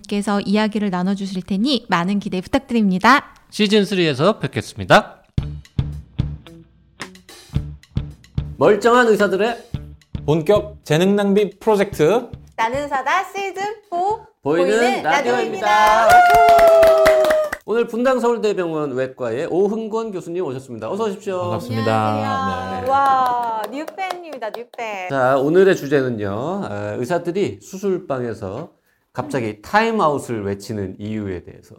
께서 이야기를 나눠주실 테니 많은 기대 부탁드립니다. 시즌3에서 뵙겠습니다. 멀쩡한 의사들의 본격 재능 낭비 프로젝트 나는 사다 시즌4 보이는, 라디오입니다. 오늘 분당 서울대병원 외과의 오흥권 교수님 오셨습니다. 어서 오십시오. 반갑습니다. 네. 와, 뉴팬입니다, 뉴팬. 자, 오늘의 주제는요. 어, 의사들이 수술방에서 갑자기 타임아웃을 외치는 이유에 대해서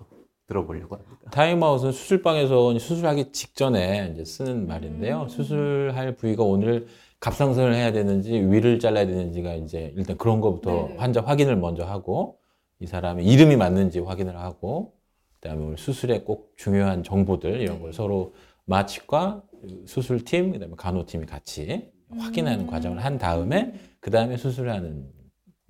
들어보려고 합니다. 타임아웃은 수술방에서 수술하기 직전에 이제 쓰는 말인데요. 수술할 부위가 오늘 갑상선을 해야 되는지 위를 잘라야 되는지가 이제 일단 그런 거부터 환자 확인을 먼저 하고 이 사람의 이름이 맞는지 확인을 하고 그다음에 오늘 수술에 꼭 중요한 정보들 이런 걸 서로 마취과 수술팀 그다음에 간호팀이 같이 확인하는 과정을 한 다음에 그다음에 수술하는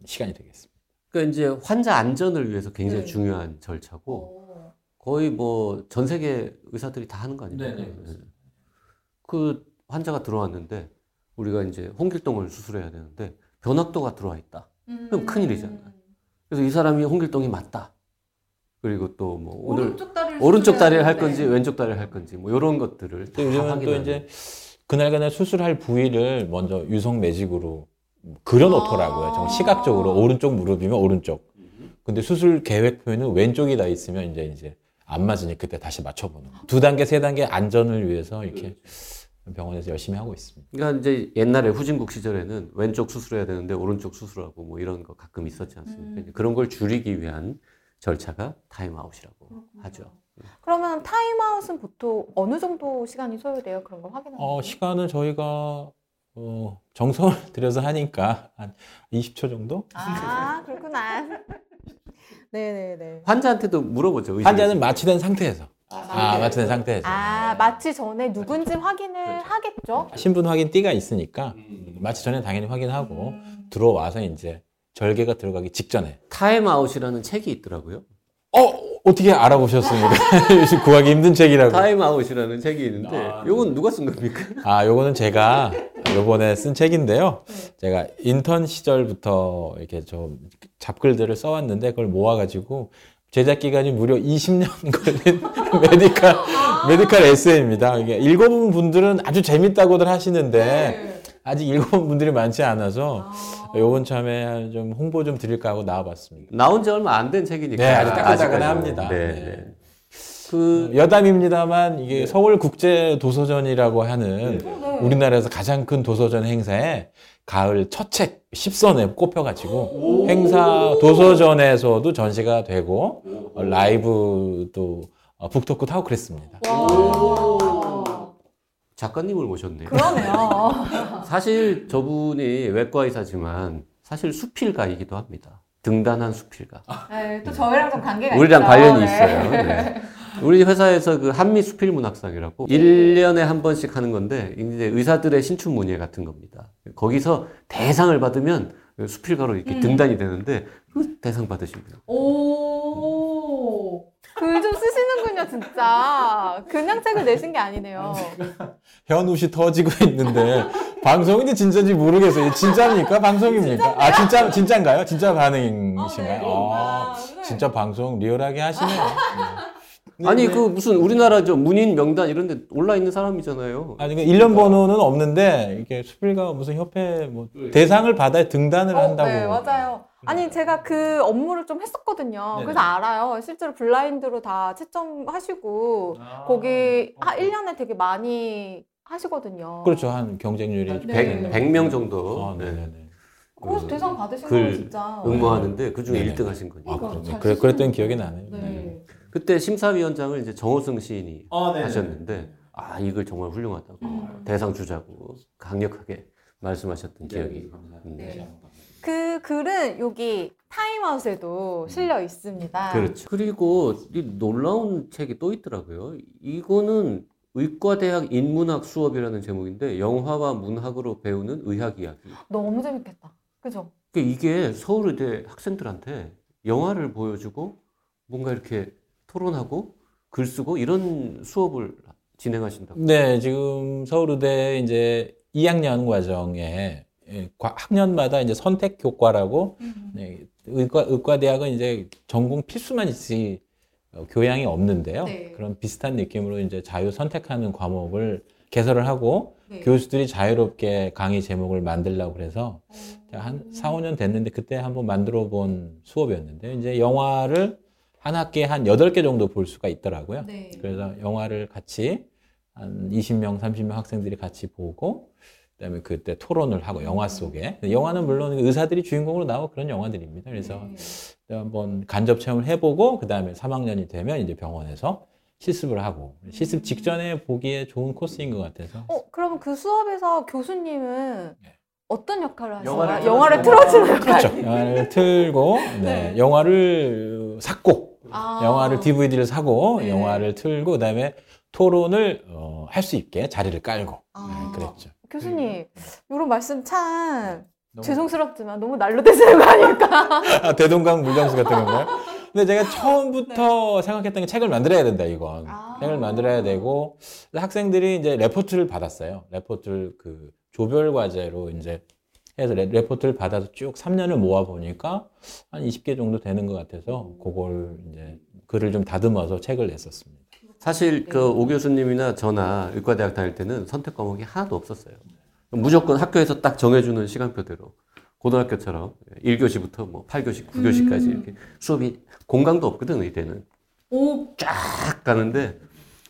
시간이 되겠습니다. 그러니까 이제 환자 안전을 위해서 굉장히 중요한 절차고 거의 뭐 전 세계 의사들이 다 하는 거 아닙니까? 네네, 네. 그 환자가 들어왔는데 우리가 이제 홍길동을 수술해야 되는데 변학도가 들어와 있다. 그럼 큰일이잖아요. 그래서 이 사람이 홍길동이 맞다. 그리고 또 뭐 오늘 오른쪽 다리를 오른쪽 다리를 할 건지 왼쪽 다리를 할 건지 뭐 이런 것들을 다또 요즘은 또 확인하는. 이제 그날그날 수술할 부위를 먼저 유성 매직으로 그려놓더라고요. 정 시각적으로 오른쪽 무릎이면 오른쪽. 근데 수술 계획표에는 왼쪽이 다 있으면 이제 이제 안 맞으니 그때 다시 맞춰보는 거. 두 단계 세 단계 안전을 위해서 이렇게 병원에서 열심히 하고 있습니다. 그러니까 이제 옛날에 후진국 시절에는 왼쪽 수술해야 되는데 오른쪽 수술하고 뭐 이런 거 가끔 있었지 않습니까? 이제 그런 걸 줄이기 위한 절차가 타임아웃이라고 하죠. 그러면 타임아웃은 보통 어느 정도 시간이 소요돼요? 그런 걸 확인하는 어, 거 시간은 저희가 어, 정성을 들여서 하니까 한 20초 정도? 아, 그렇구나. 네네네. 환자한테도 물어보죠. 의식에서. 환자는 마취된 상태에서. 아, 마취된 상태에서. 아, 마취 전에 누군지 확인을 하겠죠? 신분 확인 띠가 있으니까 마취 전에 당연히 확인하고 들어와서 이제 절개가 들어가기 직전에 타임 아웃이라는 책이 있더라고요. 어 어떻게 알아보셨습니까? 요즘 구하기 힘든 책이라고. 타임 아웃이라는 책이 있는데 요건 누가 쓴 겁니까? 아 요거는 제가 요번에 쓴 책인데요. 제가 인턴 시절부터 이렇게 좀 잡글들을 써왔는데 그걸 모아가지고 제작 기간이 무려 20년 걸린 medical medical 에세이입니다. 이게 읽어본 분들은 아주 재밌다고들 하시는데 아직 읽어본 분들이 많지 않아서 요번 참에 좀 홍보 좀 드릴까 하고 나와봤습니다. 나온 지 얼마 안 된 책이니까. 네, 아주 따끈따끈 아직까지는. 합니다. 네, 네. 네. 그 여담입니다만 이게 서울 국제 도서전이라고 하는 우리나라에서 가장 큰 도서전 행사에 가을 첫 책 10선에 꼽혀가지고 행사 도서전에서도 전시가 되고 어, 라이브도 어, 북토크도 하고 그랬습니다. 작가님을 모셨네요. 그러네요. 사실 저분이 외과 의사지만 사실 수필가이기도 합니다. 등단한 수필가. 네, 또 저희랑 좀 관계가 우리랑 있죠. 관련이 네. 있어요. 네. 우리 회사에서 그 한미 수필 문학상이라고 1년에 한 번씩 하는 건데 이제 의사들의 신춘 문예 같은 겁니다. 거기서 대상을 받으면 수필가로 이렇게 음. 등단이 되는데 그 대상 받으십니다. 오. 글 좀 쓰시는군요, 진짜. 그냥 책을 내신 게 아니네요. 현우씨 터지고 있는데 방송인지 진짜인지 모르겠어요. 진짜입니까? 방송입니까? 아 진짜 진짜인가요? 진짜 반응이신가요? 아, 진짜 방송 리얼하게 하시네요. 네. 아니 네. 그 무슨 우리나라 저 문인 명단 이런 데 올라 있는 사람이잖아요. 아니 그 일련 번호는 없는데 이게 수필가 무슨 협회 뭐 대상을 받아야 등단을 어, 한다고. 네, 맞아요. 아니, 제가 그 업무를 좀 했었거든요. 네네. 그래서 알아요. 실제로 블라인드로 다 채점하시고, 거기 한 1년에 되게 많이 하시거든요. 그렇죠. 한 경쟁률이 네. 100, 100명 정도 아, 네. 네네네. 그래서 대상 받으신 글 거예요, 진짜. 응모하는데 그 중에 네네. 1등 하신 거죠. 아, 쓰시는 그랬던 기억이 나네요. 네. 네. 그때 심사위원장을 이제 정호승 시인이 아, 하셨는데 아 이걸 정말 훌륭하다고 음. 대상 주자고 강력하게 말씀하셨던 네, 기억이 네. 그 글은 여기 타임아웃에도 실려 있습니다. 그렇죠. 그리고 이 놀라운 책이 또 있더라고요. 이거는 의과대학 인문학 수업이라는 제목인데 영화와 문학으로 배우는 의학 이야기. 너무 재밌겠다. 그죠? 그러니까 이게 서울의대 학생들한테 영화를 보여주고 뭔가 이렇게 토론하고 글 쓰고 이런 수업을 진행하신다고. 네, 지금 서울의대 이제 2학년 과정에 예, 과- 학년마다 이제 선택 교과라고 네, 의과 의과 대학은 이제 전공 필수만 있지 어, 교양이 없는데요. 네. 그런 비슷한 느낌으로 이제 자유 선택하는 과목을 개설을 하고 네. 교수들이 자유롭게 강의 제목을 만들려고 그래서 제가 한 음. 4, 5년 됐는데 그때 한번 만들어 본 수업이었는데 이제 영화를 한 학기에 한 8개 정도 볼 수가 있더라고요. 네. 그래서 영화를 같이 한 20명, 30명 학생들이 같이 보고 그다음에 그때 토론을 하고 영화 속에 영화는 물론 의사들이 주인공으로 나오고 그런 영화들입니다. 그래서 네. 한번 간접 체험을 해보고 그다음에 3학년이 되면 이제 병원에서 실습을 하고 실습 직전에 보기에 좋은 코스인 것 같아서 어, 그럼 그 수업에서 교수님은 네. 어떤 역할을 하시나요? 영화를 영화를, 틀어주는 틀어주는 역할. 그렇죠. 영화를 틀고 네, 네. 영화를 샀고 아. 영화를 DVD를 사고 네. 영화를 틀고 그다음에 토론을 어, 할 수 있게 자리를 깔고 아. 네, 그랬죠. 교수님, 이런 말씀 참 너무- 죄송스럽지만 너무 날로 대시는 거 아닐까? 아, 대동강 물장수 같은 건가요? 근데 제가 처음부터 생각했던 게 책을 만들어야 된다, 이건. 아. 책을 만들어야 되고, 학생들이 이제 레포트를 받았어요. 레포트를 그 조별 과제로 이제 해서 레, 레포트를 받아서 쭉 3년을 모아 보니까 한 20개 정도 되는 것 같아서 그걸 이제 글을 좀 다듬어서 책을 냈었습니다. 사실 그 오 교수님이나 저나 의과대학 다닐 때는 선택 과목이 하나도 없었어요. 무조건 학교에서 딱 정해주는 시간표대로. 고등학교처럼 1교시부터 뭐 8교시, 9교시까지 이렇게 수업이 공강도 없거든 의대는. 오, 쫙 가는데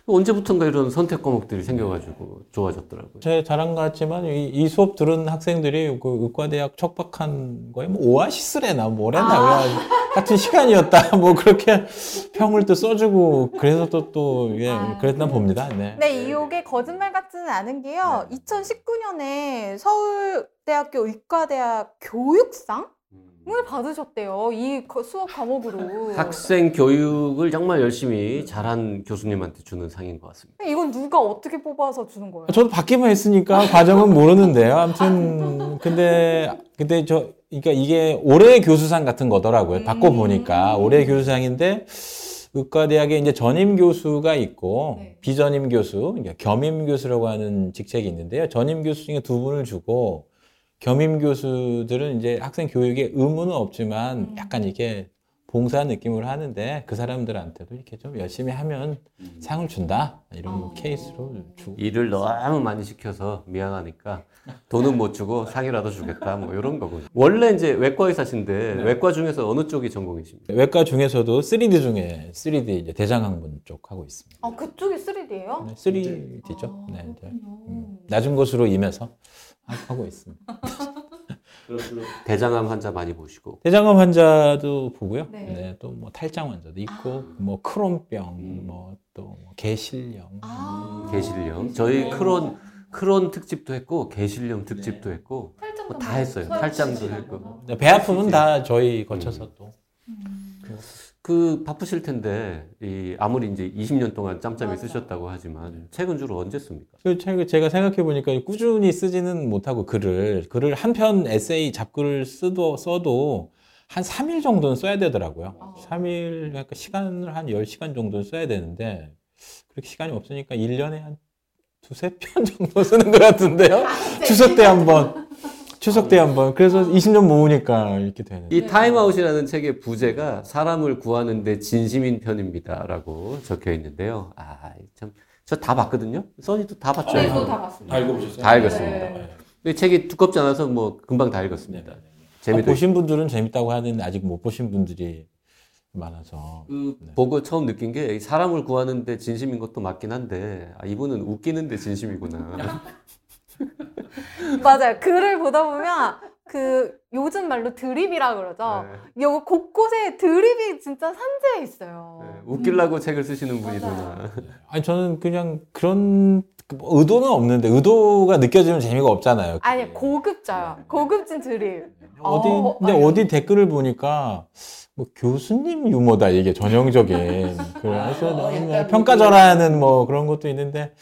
언제부턴가 이런 선택 과목들이 생겨가지고 좋아졌더라고요. 제 자랑 같지만 이, 이 수업 들은 학생들이 그 의과대학 척박한 거에 뭐 오아시스래나 뭐래나 그래가지고 같은 시간이었다 뭐 그렇게 평을 또 써주고 그래서 또또 예, 아. 그랬나 봅니다. 네. 네, 이게 거짓말 같지는 않은 게요. 2019년에 서울대학교 의과대학 교육상 을 받으셨대요. 이 거- 수업 과목으로. 학생 교육을 정말 열심히 잘한 교수님한테 주는 상인 것 같습니다. 이건 누가 어떻게 뽑아서 주는 거예요? 저도 받기만 했으니까 과정은 모르는데요. 아무튼 근데 근데 저 그러니까 이게 올해 교수상 같은 거더라고요. 받고 음. 보니까 올해 교수상인데 의과대학에 이제 전임 교수가 있고 네. 비전임 교수, 그러니까 겸임 교수라고 하는 직책이 있는데요. 전임 교수 중에 두 분을 주고 겸임 교수들은 이제 학생 교육에 의무는 없지만 음. 약간 이게 봉사 느낌으로 하는데 그 사람들한테도 이렇게 좀 열심히 하면 상을 준다 이런 어. 케이스로 주고 일을 너무 많이 시켜서 미안하니까 돈은 못 주고 상이라도 주겠다 뭐 이런 거군요. 원래 이제 외과 의사신데 외과 중에서 어느 쪽이 전공이십니까? 외과 중에서도 3D 중에 3D 이제 대장학문 쪽 하고 있습니다. 아, 그쪽이 3D예요? 네, 3D죠. 아, 네, 이제. 음, 낮은 곳으로 임해서 하고 있습니다. 대장암 환자 많이 보시고 대장암 환자도 보고요. 네. 네. 또뭐 탈장 환자도 있고, 아. 뭐 크론병, 음. 뭐또 개실령. 아. 개실령 저희 크론 크론 특집도 했고 개실령 특집도 네. 했고 탈장도 뭐다 했어요. 탈장도 했고. 네, 배 아픔은 다 저희 거쳐서 또. 그 바쁘실 텐데 이 아무리 이제 20년 동안 짬짬이 쓰셨다고 하지만 책은 주로 언제 씁니까? 그 책을 제가 생각해 보니까 꾸준히 쓰지는 못하고 글을 글을 한 편 에세이 잡글을 쓰도 써도 한 3일 정도는 써야 되더라고요. 어. 3일 그러니까 시간을 한 10시간 정도는 써야 되는데 그렇게 시간이 없으니까 1년에 한 두세 편 정도 쓰는 것 같은데요. 추석 때한 번. 추석 때 한 번. 그래서 20년 모으니까 이렇게 되는. 이 타임아웃이라는 책의 부제가 사람을 구하는데 진심인 편입니다라고 적혀 있는데요. 아, 참, 저 다 봤거든요. 써니도 다 봤죠. 네, 저도 다 봤습니다. 다 읽어보셨어요? 다 읽었습니다. 네. 이 책이 두껍지 않아서 뭐 금방 다 읽었습니다. 아, 재미도 보신 분들은 재밌다고 하는데 아직 못 보신 분들이 많아서. 그 네. 보고 처음 느낀 게 사람을 구하는데 진심인 것도 맞긴 한데 아, 이분은 웃기는데 진심이구나. 맞아요. 글을 보다 보면 그 요즘 말로 드립이라 그러죠. 네. 요 곳곳에 드립이 진짜 산재해 있어요. 네, 웃기려고 책을 쓰시는 분이구나. 아니 저는 그냥 그런 뭐 의도는 없는데 의도가 느껴지면 재미가 없잖아요. 아니 고급져요. 고급진 드립. 어디 어, 근데 아니. 어디 댓글을 보니까 뭐 교수님 유머다 이게 전형적인 그래서 뭐 평가절하는 뭐 그런 것도 있는데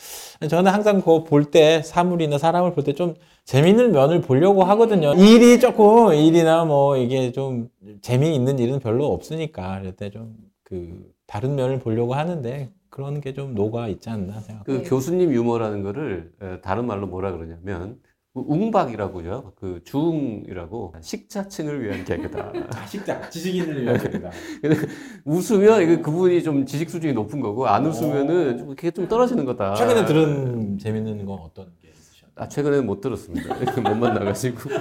저는 항상 그거 볼때 사물이나 사람을 볼 때 좀 재미있는 면을 보려고 하거든요. 일이 조금 일이나 뭐 이게 좀 재미있는 일은 별로 없으니까 그럴 때 좀 그 다른 면을 보려고 하는데 그런 게 좀 녹아 있지 않나 생각. 그 네. 교수님 유머라는 거를 에, 다른 말로 뭐라 그러냐면 그 웅박이라고요. 그 주웅이라고 식자층을 위한 개그다. 식자 지식인을 위한 겁니다. 웃으면 이거 그분이 좀 지식 수준이 높은 거고 안 웃으면은 좀 그게 좀 떨어지는 거다. 최근에 들은 재밌는 건 어떤 게 있으셨나요? 아 최근에 못 들었습니다. 못 만나가지고.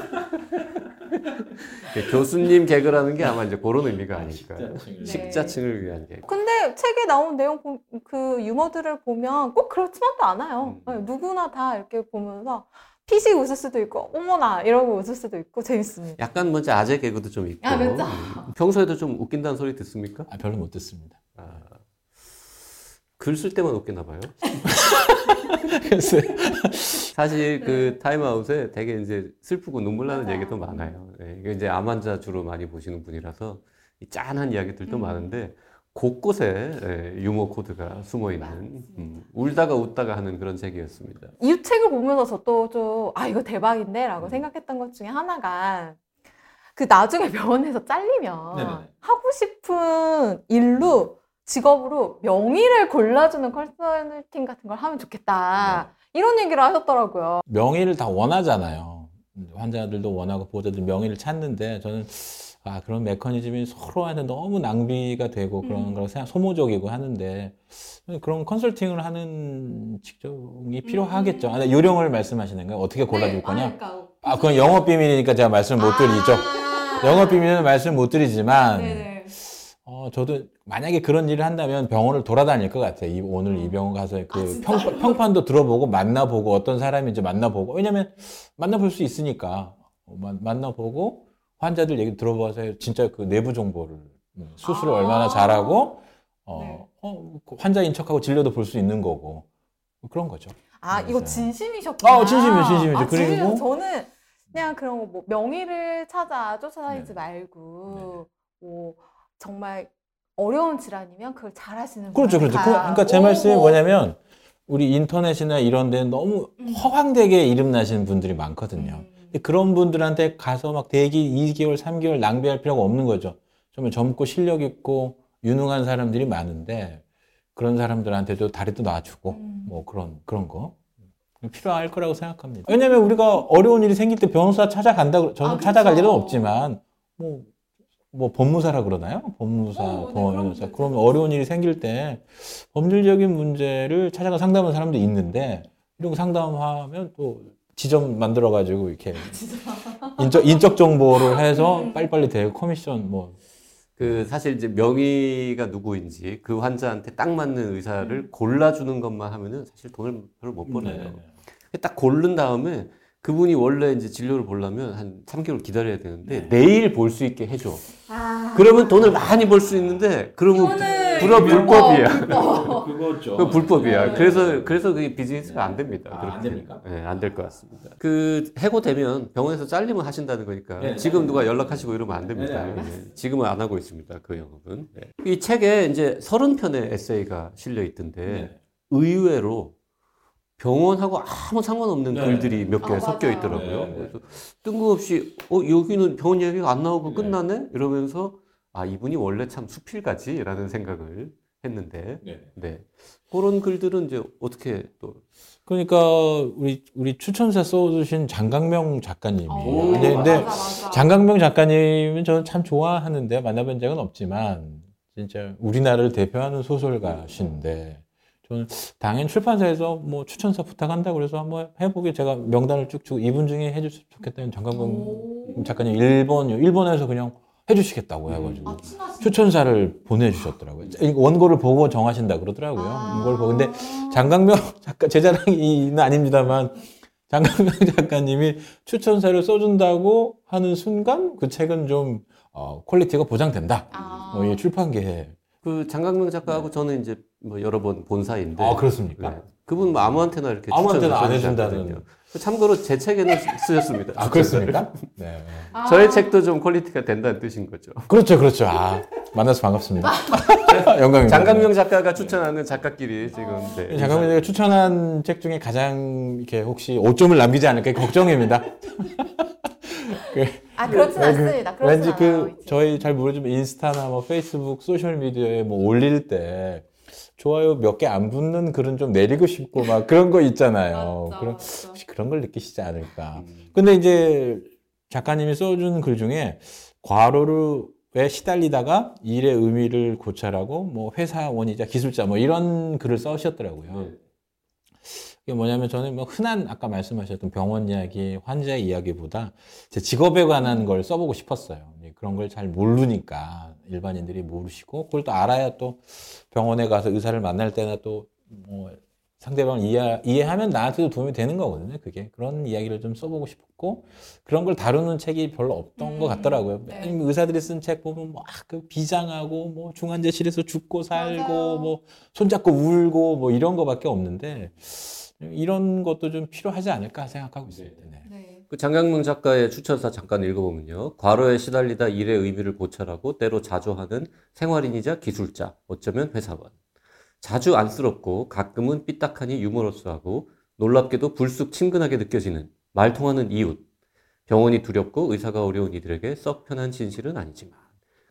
교수님 개그라는 게 아마 이제 그런 의미가 아닐까. 식자층을. 식자층을 위한 개그. 근데 책에 나온 내용 보- 그 유머들을 보면 꼭 그렇지만도 않아요. 음. 네, 누구나 다 이렇게 보면서 피식 웃을 수도 있고 어머나 이러고 웃을 수도 있고 재밌습니다. 약간 먼저 아재 개그도 좀 있고. 아, 그렇죠. 음. 평소에도 좀 웃긴다는 소리 듣습니까? 아, 별로 못 듣습니다. 글쓸 때만 웃기나 봐요. 사실 그 네. 타임아웃에 되게 이제 슬프고 눈물 나는 맞아요. 얘기도 많아요. 네, 이게 이제 암 환자 주로 많이 보시는 분이라서 이 짠한 이야기들도 음. 많은데 곳곳에 예, 유머 코드가 숨어 있는 음, 울다가 웃다가 하는 그런 책이었습니다. 이 책을 보면서 저도 좀, 아, 이거 대박인데? 라고 음. 생각했던 것 중에 하나가, 그 나중에 병원에서 잘리면 네네네. 하고 싶은 일로, 직업으로 명의를 골라주는 컨설팅 같은 걸 하면 좋겠다. 네. 이런 얘기를 하셨더라고요. 명의를 다 원하잖아요. 환자들도 원하고 보호자들 명의를 찾는데 저는 아 그런 메커니즘이 서로한테 너무 낭비가 되고 그런 음. 걸 생각 소모적이고 하는데 그런 컨설팅을 하는 직종이 필요하겠죠. 아, 네, 요령을 말씀하시는 거예요? 어떻게 골라줄 거냐? 아 그건 영업 비밀이니까 제가 말씀 못 드리죠. 영업 비밀은 말씀 못 드리지만 네네. 어, 저도 만약에 그런 일을 한다면 병원을 돌아다닐 것 같아요. 이, 오늘 이 병원 가서 그 평, 평판도 들어보고 만나보고 어떤 사람인지 만나보고 왜냐면 만나볼 수 있으니까 어, 만- 만나보고 환자들 얘기 들어봐서 진짜 그 내부 정보를 음, 수술을 아. 얼마나 잘하고 어, 네. 어, 그 환자 인 척하고 진료도 볼 수 있는 거고 그런 거죠. 아, 이거 맞아요. 진심이셨구나. 아, 진심이에요, 진심이죠. 아, 그리고- 진심이요? 저는 그냥 그런 거 뭐 명의를 찾아 쫓아다니지 네네. 말고 뭐 정말 어려운 질환이면 그걸 잘하시는 그렇죠, 그렇죠. 그, 다 러니까 제 오고. 말씀이 뭐냐면 우리 인터넷이나 이런 데는 너무 음. 허황되게 이름 나시는 분들이 많거든요. 음. 그런 분들한테 가서 막 대기 2개월, 3개월 낭비할 필요가 없는 거죠. 정말 젊고 실력 있고 유능한 사람들이 많은데 그런 사람들한테도 다리도 놔주고 음. 뭐 그런 그런 거 필요할 거라고 생각합니다. 왜냐하면 우리가 어려운 일이 생길 때 변호사 찾아간다 고 저는 아, 찾아갈 그렇죠. 일은 없지만 뭐. 뭐 법무사라 그러나요? 법무사, 어, 네, 변호사. 그런 그러면 어려운 일이 생길 때 법률적인 문제를 찾아가 상담하는 사람도 있는데 이런 거 상담하면 또 지점 만들어 가지고 이렇게 인적 인적 정보를 해서 빨리빨리 되고 커미션 뭐 그 사실 이제 명의가 누구인지 그 환자한테 딱 맞는 의사를 골라주는 것만 하면은 사실 돈을 별로 못 벌어요. 네. 딱 고른 다음에 그분이 원래 이제 진료를 보려면 한 3개월 기다려야 되는데 네. 내일 볼 수 있게 해줘. 아, 그러면 돈을 많이 벌 수 있는데 그러면 이거는 불법 불법이야. 어, 그거죠. 그 불법이야. 네. 그래서 그래서 그게 비즈니스가 안 됩니다. 아. 안 됩니까? 네, 안 될 것 같습니다. 그 해고되면 병원에서 잘리면 하신다는 거니까 네, 지금 누가 연락하시고 이러면 안 됩니다. 네, 네, 네, 지금은 안 하고 있습니다. 그 영업은. 네. 이 책에 이제 30편의 에세이가 실려 있던데 네. 의외로 병원하고 아무 상관없는 네. 글들이 몇개 아, 섞여. 있더라고요. 네, 네. 그래서 뜬금없이 어 여기는 병원 이야기가 안 나오고 네. 끝나네 이러면서 아 이분이 원래 참 수필가지라는 생각을 했는데 네. 네 그런 글들은 이제 어떻게 또 그러니까 우리 우리 추천사 써주신 장강명 작가님이 오, 아니 근데 맞아, 맞아. 장강명 작가님은 저는 참 좋아하는데 만나본 적은 없지만 진짜 우리나라를 대표하는 소설가신데 저는 당연 출판사에서 뭐 추천사 부탁한다 그래서 한번 해보게 제가 명단을 쭉 주고 이분 중에 해줬으면 좋겠다는 장강명 오. 작가님 일본 일본에서 그냥 해주시겠다고 해가지고 아, 추천사를 보내주셨더라고요. 원고를 보고 정하신다 그러더라고요. 아. 원고를 보고 근데 장강명 작가 제 자랑은 아닙니다만 장강명 작가님이 추천사를 써준다고 하는 순간 그 책은 좀 어, quality가 보장된다. 아. 어, 이 출판계에. 그 장강명 작가하고 저는 이제 뭐 여러 번 본 사이인데 아 그렇습니까? 네. 그분 뭐 아무한테나 이렇게 아무한테나 추천을 안 해준다는. 않거든요. 참고로 제 책에는 쓰- 쓰셨습니다. 아 그렇습니까? 네. 아. 저의 책도 좀 quality가 된다는 뜻인 거죠. 그렇죠, 그렇죠. 아 만나서 반갑습니다. 영광입니다. 장강명 작가가 추천하는 작가끼리 지금 네, 장강명 작가 추천한 책 중에 가장 이렇게 혹시 5점을 남기지 않을까 걱정입니다. 아, 그렇진 네, 않습니다. 그, 그렇진 왠지 그 않아요, 이제. 저희 잘 모르지만 인스타나 뭐 페이스북 소셜 미디어에 뭐 올릴 때 좋아요 몇 개 안 붙는 글은 좀 내리고 싶고 막 그런 거 있잖아요. 맞죠, 그런 맞죠. 혹시 그런 걸 느끼시지 않을까. 음. 근데 이제 작가님이 써준 글 중에 과로로에 시달리다가 일의 의미를 고찰하고 뭐 회사원이자 기술자 뭐 이런 글을 써셨더라고요. 네. 이게 뭐냐면 저는 뭐 흔한 아까 말씀하셨던 병원 이야기, 환자 이야기보다 제 직업에 관한 걸 써보고 싶었어요. 네, 그런 걸 잘 모르니까 일반인들이 모르시고 그걸 또 알아야 또 병원에 가서 의사를 만날 때나 또 뭐 상대방을 이해, 이해하면 나한테도 도움이 되는 거거든요. 그게 그런 이야기를 좀 써보고 싶었고 그런 걸 다루는 책이 별로 없던 것 음, 같더라고요. 네. 의사들이 쓴 책 보면 막 그 비장하고 뭐 중환자실에서 죽고 살고 맞아요. 뭐 손잡고 울고 뭐 이런 거밖에 없는데 이런 것도 좀 필요하지 않을까 생각하고 있습니다. 네. 네. 그 장강명 작가의 추천사 잠깐 읽어보면요. 과로에 시달리다 일의 의미를 고찰하고 때로 자조하는 생활인이자 기술자, 어쩌면 회사원. 자주 안쓰럽고 가끔은 삐딱하니 유머러스하고 놀랍게도 불쑥 친근하게 느껴지는 말 통하는 이웃. 병원이 두렵고 의사가 어려운 이들에게 썩 편한 진실은 아니지만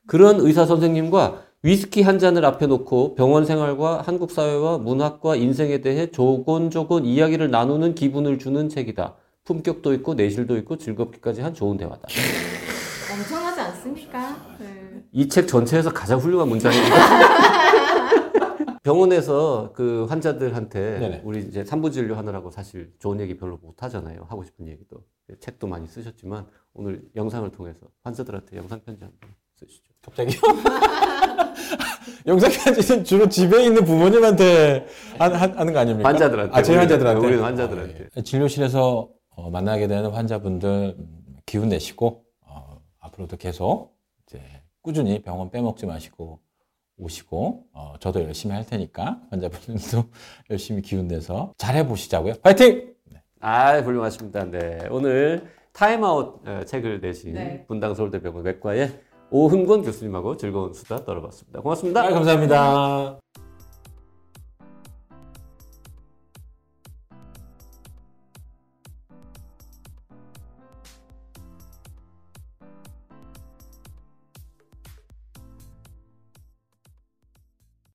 그런 의사 선생님과 위스키 한 잔을 앞에 놓고 병원 생활과 한국 사회와 문학과 인생에 대해 조곤조곤 이야기를 나누는 기분을 주는 책이다. 품격도 있고 내실도 있고 즐겁기까지 한 좋은 대화다. 엄청나지 않습니까? 네. 이책 전체에서 가장 훌륭한 문장입니다. 병원에서 그 환자들한테 네네. 우리 이제 산부 진료 하느라고 사실 좋은 얘기 별로 못 하잖아요. 하고 싶은 얘기도. 책도 많이 쓰셨지만 오늘 영상을 통해서 환자들한테 영상 편지 한번 쓰시죠. 갑자기요? 영상 편지는 주로 집에 있는 부모님한테 하- 하- 하 는 거 아닙니까? 환자들한테. 아, 제 환자들한테. 우리는 환자들한테. 아, 예. 진료실에서 어, 만나게 되는 환자분들 음, 기운 내시고 어, 앞으로도 계속 이제 꾸준히 병원 빼먹지 마시고 오시고 어, 저도 열심히 할 테니까 환자분들도 열심히 기운 내서 잘 해 보시자고요. 파이팅! 아, 훌륭하십니다. 네. 오늘 타임아웃 어, 책을 내신 네. 분당 서울대병원 외과의 오흥권 교수님하고 즐거운 수다 떨어봤습니다. 고맙습니다. 아, 감사합니다.